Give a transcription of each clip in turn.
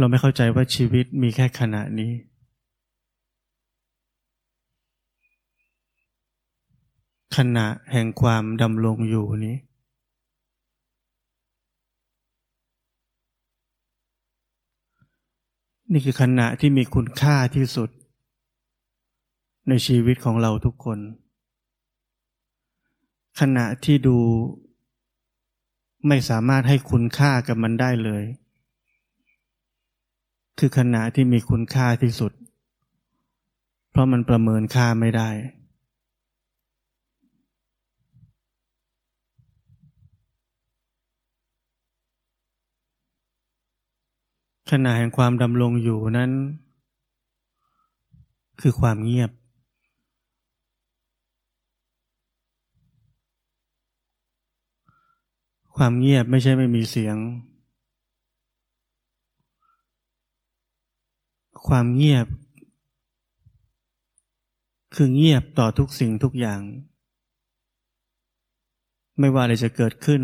เราไม่เข้าใจว่าชีวิตมีแค่ขณะนี้ ขณะแห่งความดำรงอยู่นี้ นี่คือขณะที่มีคุณค่าที่สุด ในชีวิตของเราทุกคน ขณะที่ดูไม่สามารถให้คุณค่ากับมันได้เลย คือขณะที่มีคุณค่าที่สุด เพราะมันประเมินค่าไม่ได้ ขณะแห่งความดำรงอยู่นั้น คือความเงียบความเงียบไม่ใช่ไม่มีเสียง ความเงียบ คือเงียบต่อทุกสิ่งทุกอย่าง ไม่ว่าอะไรจะเกิดขึ้น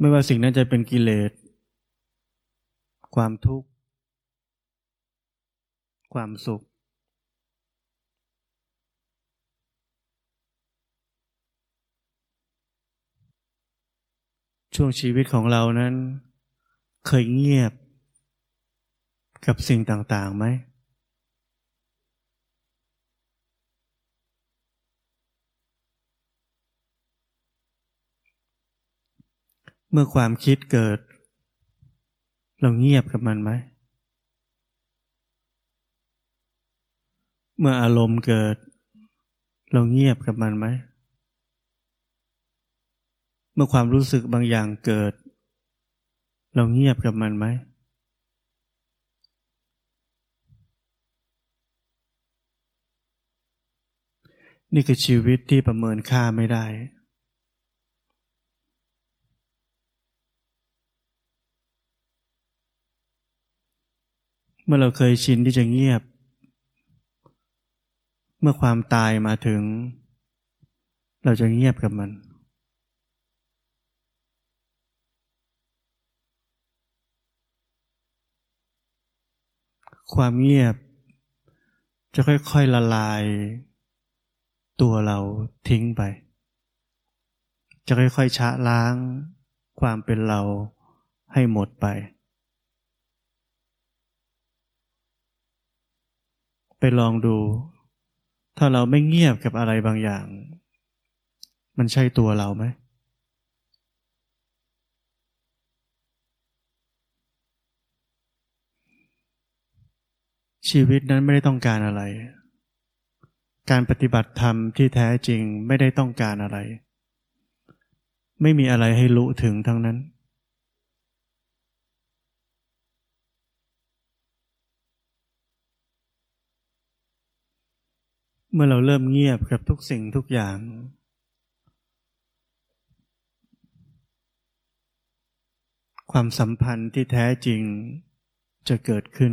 ไม่ว่าสิ่งนั้นจะเป็นกิเลส ความทุกข์ ความสุข ช่วงชีวิตของเรานั้น เคยเงียบกับสิ่งต่างๆไหม เมื่อความคิดเกิด เราเงียบกับมันไหม เมื่ออารมณ์เกิด เราเงียบกับมันไหม เมื่อความรู้สึกบางอย่างเกิด เราเงียบกับมันไหม นี่คือชีวิตที่ประเมินค่าไม่ได้ เมื่อเราเคยชินที่จะเงียบ เมื่อความตายมาถึง เราจะเงียบกับมัน ความเงียบ จะค่อยๆละลาย ตัวเราทิ้งไป จะค่อยๆชะล้าง ความเป็นเราให้หมดไป ไปลองดู ถ้าเราไม่เงียบกับอะไรบางอย่าง มันใช่ตัวเราไหม ชีวิตนั้นไม่ได้ต้องการอะไร การปฏิบัติธรรมที่แท้จริงไม่ได้ต้องการอะไร ไม่มีอะไรให้รู้ถึงทั้งนั้น เมื่อเราเริ่มเงียบกับทุกสิ่งทุกอย่างความสัมพันธ์ที่แท้จริงจะเกิดขึ้น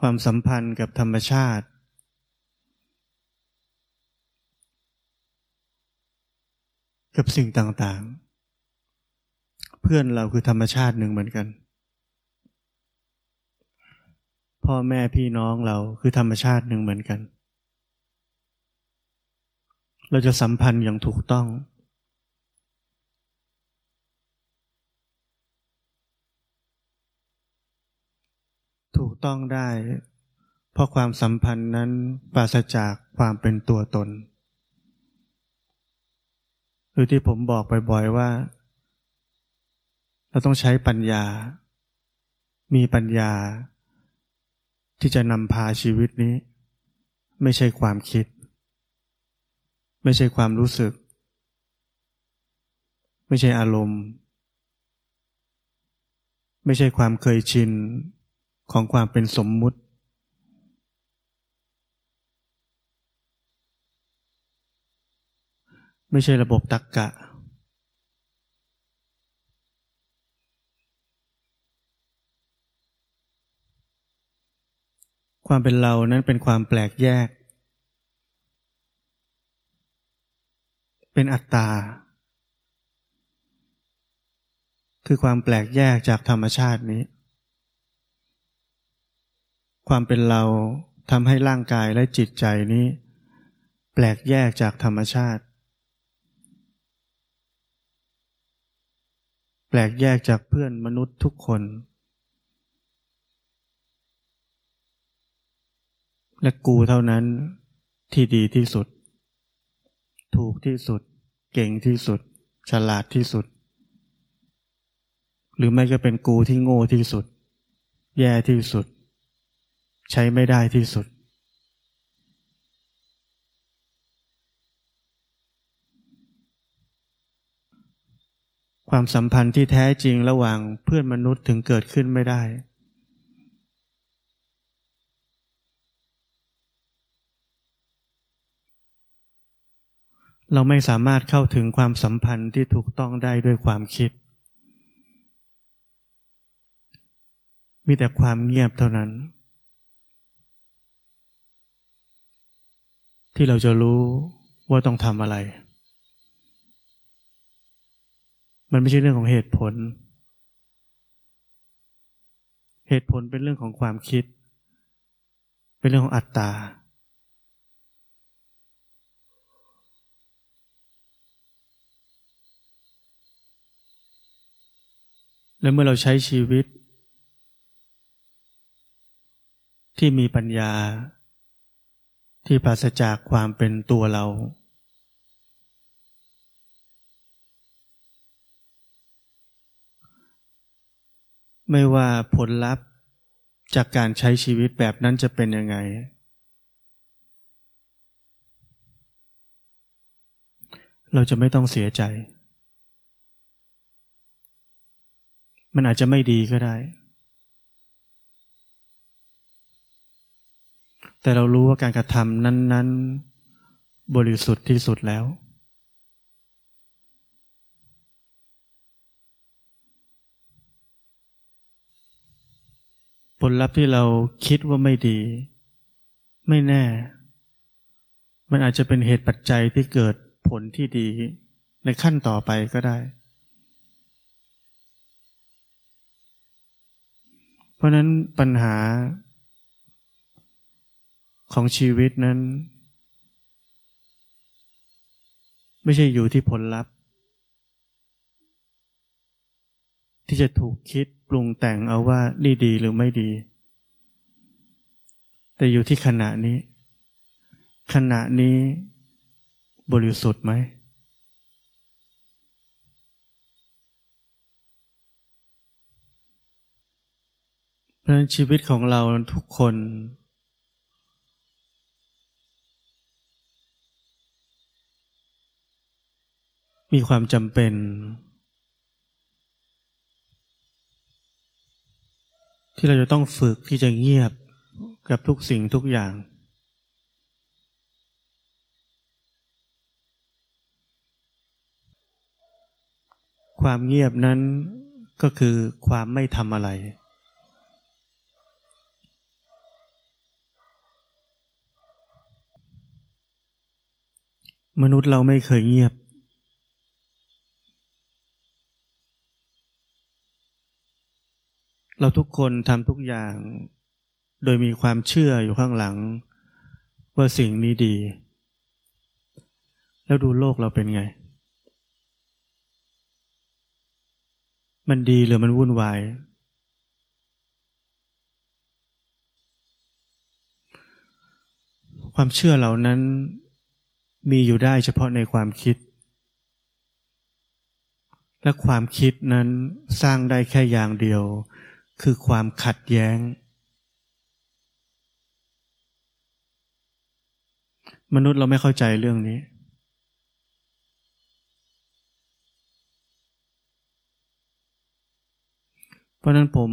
ความสัมพันธ์กับธรรมชาติ กับสิ่งต่างๆ เพื่อนเราคือธรรมชาติหนึ่งเหมือนกัน พ่อแม่พี่น้องเราคือธรรมชาติหนึ่งเหมือนกัน เราจะสัมพันธ์อย่างถูกต้อง ต้องได้ เพราะความสัมพันธ์นั้นปราศจากความเป็นตัวตน หรือที่ผมบอกบ่อยๆว่า เราต้องใช้ปัญญา มีปัญญา ที่จะนำพาชีวิตนี้ ไม่ใช่ความคิด ไม่ใช่ความรู้สึก ไม่ใช่อารมณ์ ไม่ใช่ความเคยชิน ของความเป็นสมมุติ ไม่ใช่ระบบตักกะ ความเป็นเรานั้นเป็นความแปลกแยก เป็นอัตตา คือความแปลกแยกจากธรรมชาตินี้ ความเป็นเราทำให้ร่างกายและจิตใจนี้ แปลกแยกจากธรรมชาติ แปลกแยกจากเพื่อนมนุษย์ทุกคน และกูเท่านั้นที่ดีที่สุด ถูกที่สุด เก่งที่สุด ฉลาดที่สุด หรือไม่ก็เป็นกูที่โง่ที่สุด แย่ที่สุด ใช้ไม่ได้ที่สุด ความสัมพันธ์ที่แท้จริงระหว่างเพื่อนมนุษย์ถึงเกิดขึ้นไม่ได้ เราไม่สามารถเข้าถึงความสัมพันธ์ที่ถูกต้องได้ด้วยความคิด มีแต่ความเงียบเท่านั้น ที่เราจะรู้ว่าต้องทำอะไร มันไม่ใช่เรื่องของเหตุผล เหตุผลเป็นเรื่องของความคิด เป็นเรื่องของอัตตา และเมื่อเราใช้ชีวิต ที่มีปัญญา ที่ปราศจากความเป็นตัวเรา ไม่ว่าผลลัพธ์จากการใช้ชีวิตแบบนั้นจะเป็นยังไง เราจะไม่ต้องเสียใจ มันอาจจะไม่ดีก็ได้ แต่เรารู้ว่าการกระทำนั้น ๆ บริสุทธิ์ที่สุดแล้ว ผลลัพธ์ที่เราคิดว่าไม่ดี ไม่แน่ มันอาจจะเป็นเหตุปัจจัยที่เกิดผลที่ดีในขั้นต่อไปก็ได้ เพราะนั้นปัญหา ของชีวิตนั้น ไม่ใช่อยู่ที่ผลลัพธ์ ที่จะถูกคิดปรุงแต่งเอาว่านี่ดีหรือไม่ดี แต่อยู่ที่ขณะนี้ ขณะนี้บริสุทธิ์ไหมราะฉะนั้นชีวิตของเราทุกคน มีความจำเป็น ที่เราจะต้องฝึกที่จะเงียบกับทุกสิ่งทุกอย่าง ความเงียบนั้นก็คือความไม่ทำอะไรมนุษย์เราไม่เคยเงียบ เราทุกคนทำทุกอย่าง โดยมีความเชื่ออยู่ข้างหลัง ว่าสิ่งนี้ดี แล้วดูโลกเราเป็นไง มันดีหรือมันวุ่นวาย ความเชื่อเหล่านั้นมีอยู่ได้เฉพาะในความคิด และความคิดนั้นสร้างได้แค่อย่างเดียว คือความขัดแย้ง มนุษย์เราไม่เข้าใจเรื่องนี้ เพราะนั้นผม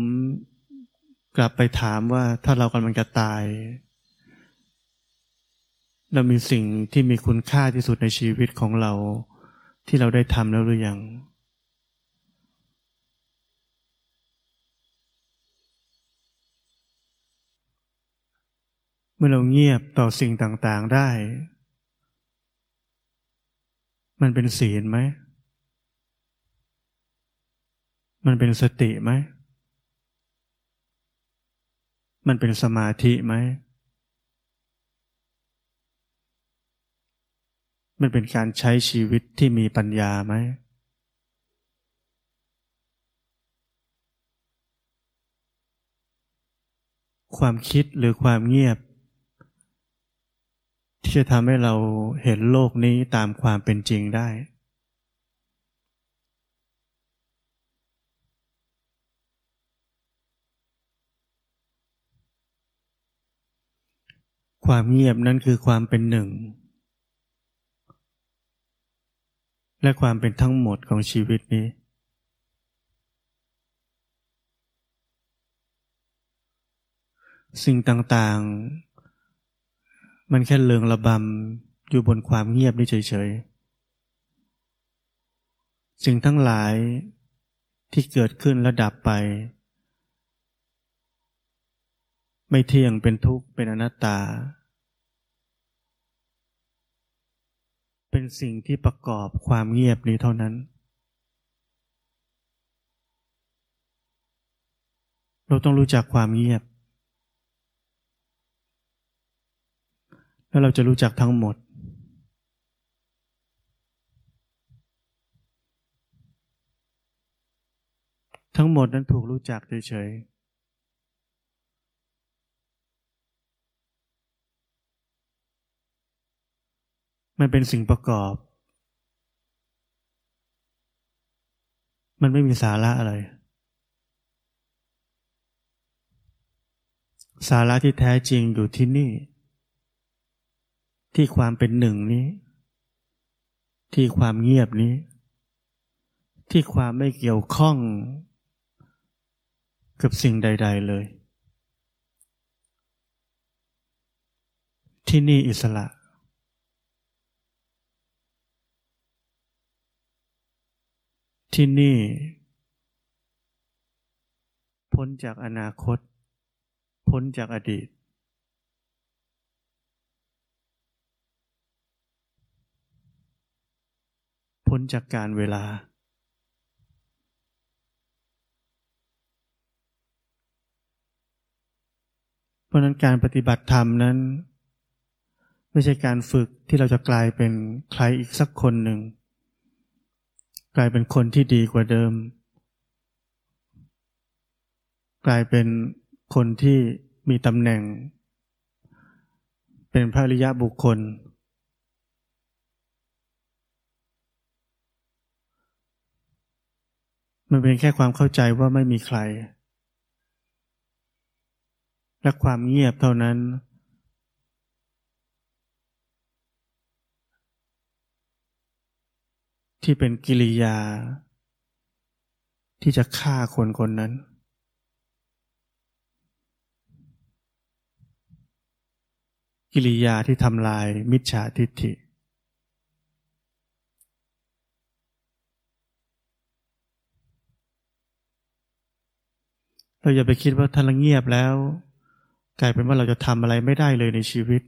กลับไปถามว่าถ้าเรากำลังจะตาย เรามีสิ่งที่มีคุณค่าที่สุดในชีวิตของเรา ที่เราได้ทำแล้วหรือยัง เมื่อเราเงียบต่อสิ่งต่างๆได้ มันเป็นศีลไหม มันเป็นสติไหม มันเป็นสมาธิไหม มันเป็นการใช้ชีวิตที่มีปัญญาไหมความคิดหรือความเงียบ ที่จะทำให้เราเห็นโลกนี้ตามความเป็นจริงได้ ความเงียบนั้นคือความเป็นหนึ่ง และความเป็นทั้งหมดของชีวิตนี้สิ่งต่าง มันแค่เลืองระบำอยู่บนความเงียบนี่เฉยๆสิ่งทั้งหลายที่เกิดขึ้นและดับไป ไม่เที่ยงเป็นทุกข์เป็นอนัตตา เป็นสิ่งที่ประกอบความเงียบนี้เท่านั้น เราต้องรู้จักความเงียบ แล้วเราจะรู้จักทั้งหมด ทั้งหมดนั้นถูกรู้จักเฉยๆมันเป็นสิ่งประกอบ มันไม่มีสาระอะไร สาระที่แท้จริงอยู่ที่นี่ ที่ความเป็นหนึ่งนี้ ที่ความเงียบนี้ ที่ความไม่เกี่ยวข้อง กับสิ่งใด ๆเลย ที่นี่อิสระ ที่นี่ พ้นจากอนาคต พ้นจากอดีต พ้นจากการเวลา เพราะนั้นการปฏิบัติธรรมนั้น ไม่ใช่การฝึกที่เราจะกลายเป็นใครอีกสักคนหนึ่ง กลายเป็นคนที่ดีกว่าเดิม กลายเป็นคนที่มีตำแหน่ง เป็นพระริยะบุคคล มันเป็นแค่ความเข้าใจว่าไม่มีใคร และความเงียบเท่านั้น ที่เป็นกิริยา ที่จะฆ่าคนคนนั้นกิริยาที่ทำลายมิจฉาทิฏฐิ เราอย่าไปคิดว่าถ้าเราเงียบแล้ว กลายเป็นว่าเราจะทำอะไรไม่ได้เลยในชีวิต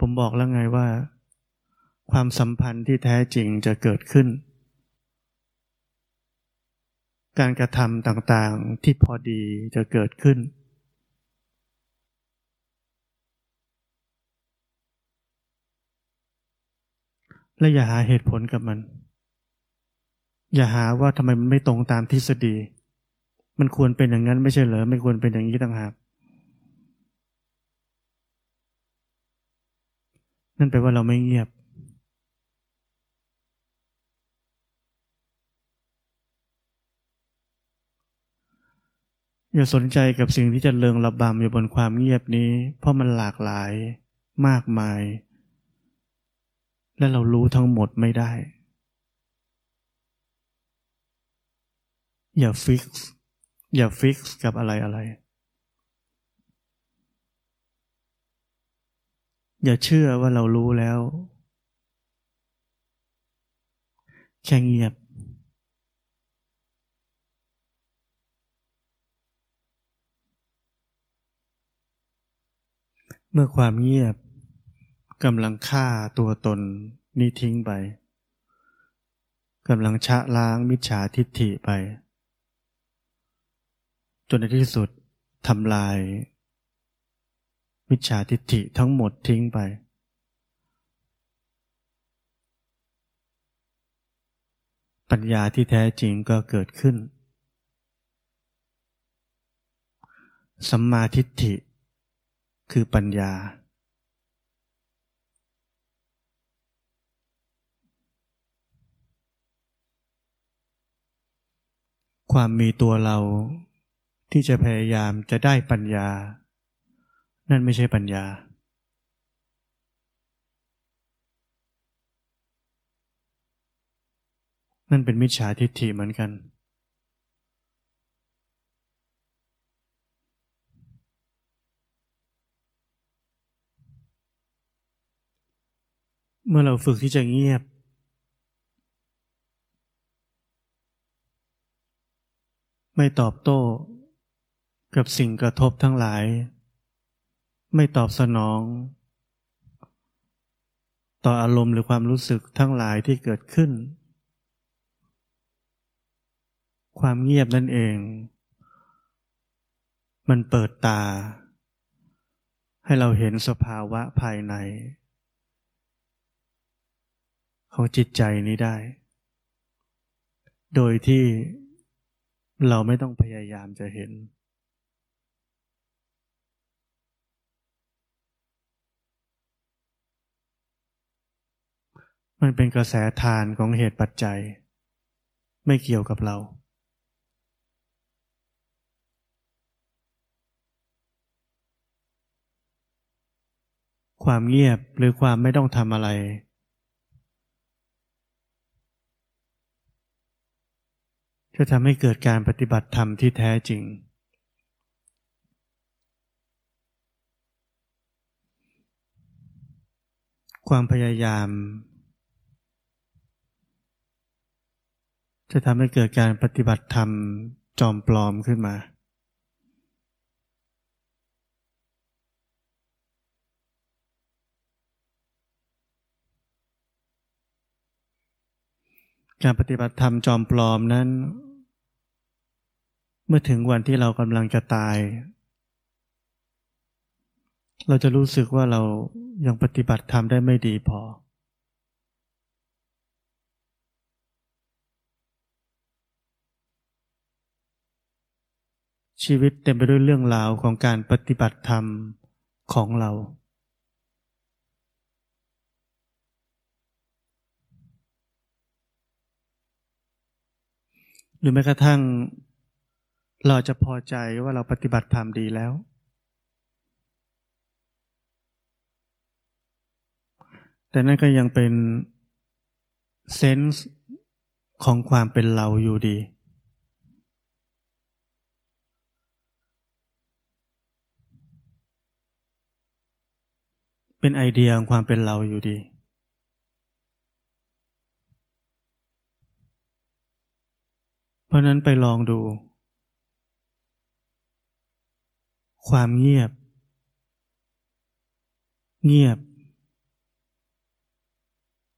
ผมบอกแล้วไงว่า ความสัมพันธ์ที่แท้จริงจะเกิดขึ้น การกระทำต่างๆที่พอดีจะเกิดขึ้นและอย่าหาเหตุผลกับมัน อย่าหาว่าทำไมมันไม่ตรงตามทฤษฎี มันควรเป็นอย่างนั้นไม่ใช่เหรอ ไม่ควรเป็นอย่างนี้ต่างหาก นั่นแปลว่าเราไม่เงียบ อย่าสนใจกับสิ่งที่จะเลืองระบำอยู่บนความเงียบนี้ เพราะมันหลากหลายมากมาย และเรารู้ทั้งหมดไม่ได้ อย่าฟิกอย่าฟิกกับอะไรอะไร อย่าเชื่อว่าเรารู้แล้ว แค่เงียบ เมื่อความเงียบกำลังฆ่าตัวตนนี้ทิ้งไปกำลังชะล้างมิจฉาทิฏฐิไป จนในที่สุดทำลายมิจฉาทิฏฐิทั้งหมดทิ้งไป ปัญญาที่แท้จริงก็เกิดขึ้น สัมมาทิฏฐิ คือปัญญา ความมีตัวเรา ที่จะพยายามจะได้ปัญญา นั่นไม่ใช่ปัญญา นั่นเป็นมิจฉาทิฏฐิเหมือนกัน เมื่อเราฝึกที่จะเงียบไม่ตอบโต้ กับสิ่งกระทบทั้งหลาย ไม่ตอบสนอง ต่ออารมณ์หรือความรู้สึกทั้งหลายที่เกิดขึ้น ความเงียบนั่นเอง มันเปิดตา ให้เราเห็นสภาวะภายใน ของจิตใจนี้ได้ โดยที่เราไม่ต้องพยายามจะเห็น มันเป็นกระแสทานของเหตุปัจจัย ไม่เกี่ยวกับเรา ความเงียบหรือความไม่ต้องทำอะไร จะทำให้เกิดการปฏิบัติธรรมที่แท้จริง ความพยายาม จะทำให้เกิดการปฏิบัติธรรมจอมปลอมขึ้นมา การปฏิบัติธรรมจอมปลอมนั้น เมื่อถึงวันที่เรากำลังจะตาย เราจะรู้สึกว่าเรายังปฏิบัติธรรมได้ไม่ดีพอ ชีวิตเต็มไปด้วยเรื่องราวของการปฏิบัติธรรมของเรา หรือแม้กระทั่ง เราจะพอใจว่าเราปฏิบัติธรรมดีแล้ว แต่นั่นก็ยังเป็นเซนส์ของความเป็นเราอยู่ดี เป็นไอเดียของความเป็นเราอยู่ดี เพราะนั้นไปลองดู ความเงียบ เงียบ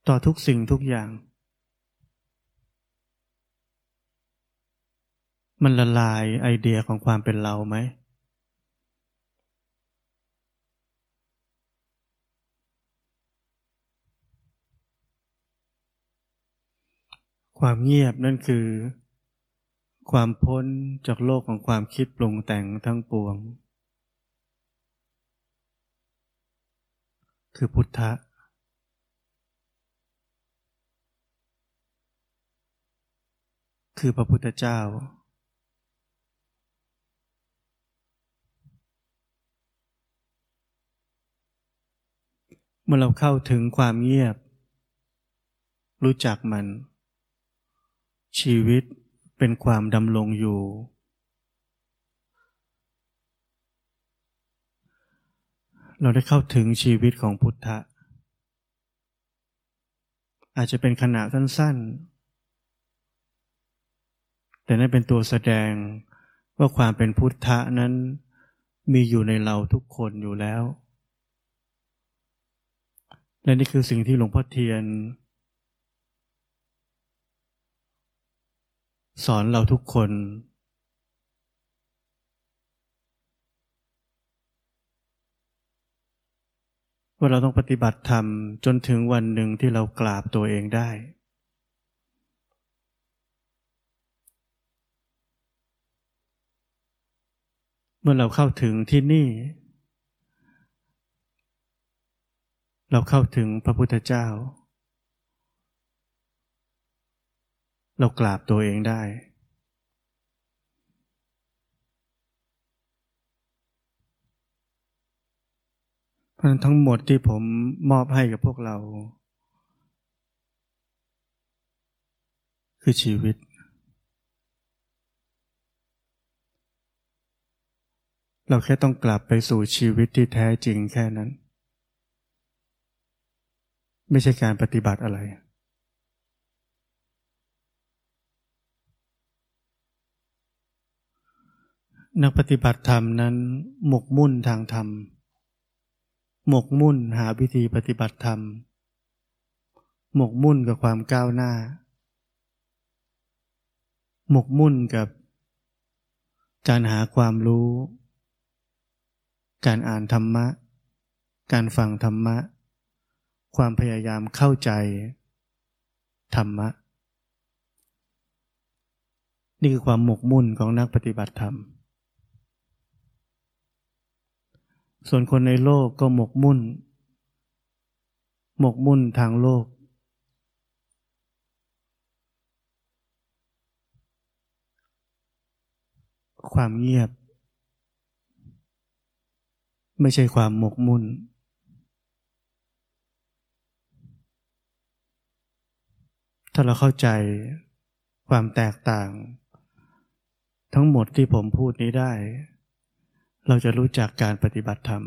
ต่อทุกสิ่งทุกอย่าง มันละลายไอเดียของความเป็นเราไหม ความเงียบนั่นคือ ความพ้นจากโลกของความคิดปรุงแต่งทั้งปวง คือพุทธะคือพระพุทธเจ้า เมื่อเราเข้าถึงความเงียบ รู้จักมัน ชีวิตเป็นความดำรงอยู่ เราได้เข้าถึงชีวิตของพุทธะ อาจจะเป็นขณะสั้นๆ แต่นั่นเป็นตัวแสดงว่าความเป็นพุทธะนั้นมีอยู่ในเราทุกคนอยู่แล้ว และนี่คือสิ่งที่หลวงพ่อเทียน สอนเราทุกคน ว่าเราต้องปฏิบัติธรรมจนถึงวันหนึ่งที่เรากราบตัวเองได้ เมื่อเราเข้าถึงที่นี่ เราเข้าถึงพระพุทธเจ้า เรากราบตัวเองได้ เพราะทั้งหมดที่ผมมอบให้กับพวกเรา คือชีวิต เราแค่ต้องกลับไปสู่ชีวิตที่แท้จริงแค่นั้น ไม่ใช่การปฏิบัติอะไร นักปฏิบัติธรรมนั้นหมกมุ่นทางธรรม หมกมุ่นหาวิธีปฏิบัติธรรม หมกมุ่นกับความก้าวหน้า หมกมุ่นกับ การหาความรู้ การอ่านธรรมะ การฟังธรรมะ ความพยายามเข้าใจ ธรรมะ นี่คือความหมกมุ่นของนักปฏิบัติธรรม ส่วนคนในโลกก็หมกมุ่น หมกมุ่นทางโลก ความเงียบ ไม่ใช่ความหมกมุ่น ถ้าเราเข้าใจความแตกต่าง ทั้งหมดที่ผมพูดนี้ได้ เราจะรู้จักการปฏิบัติธรรม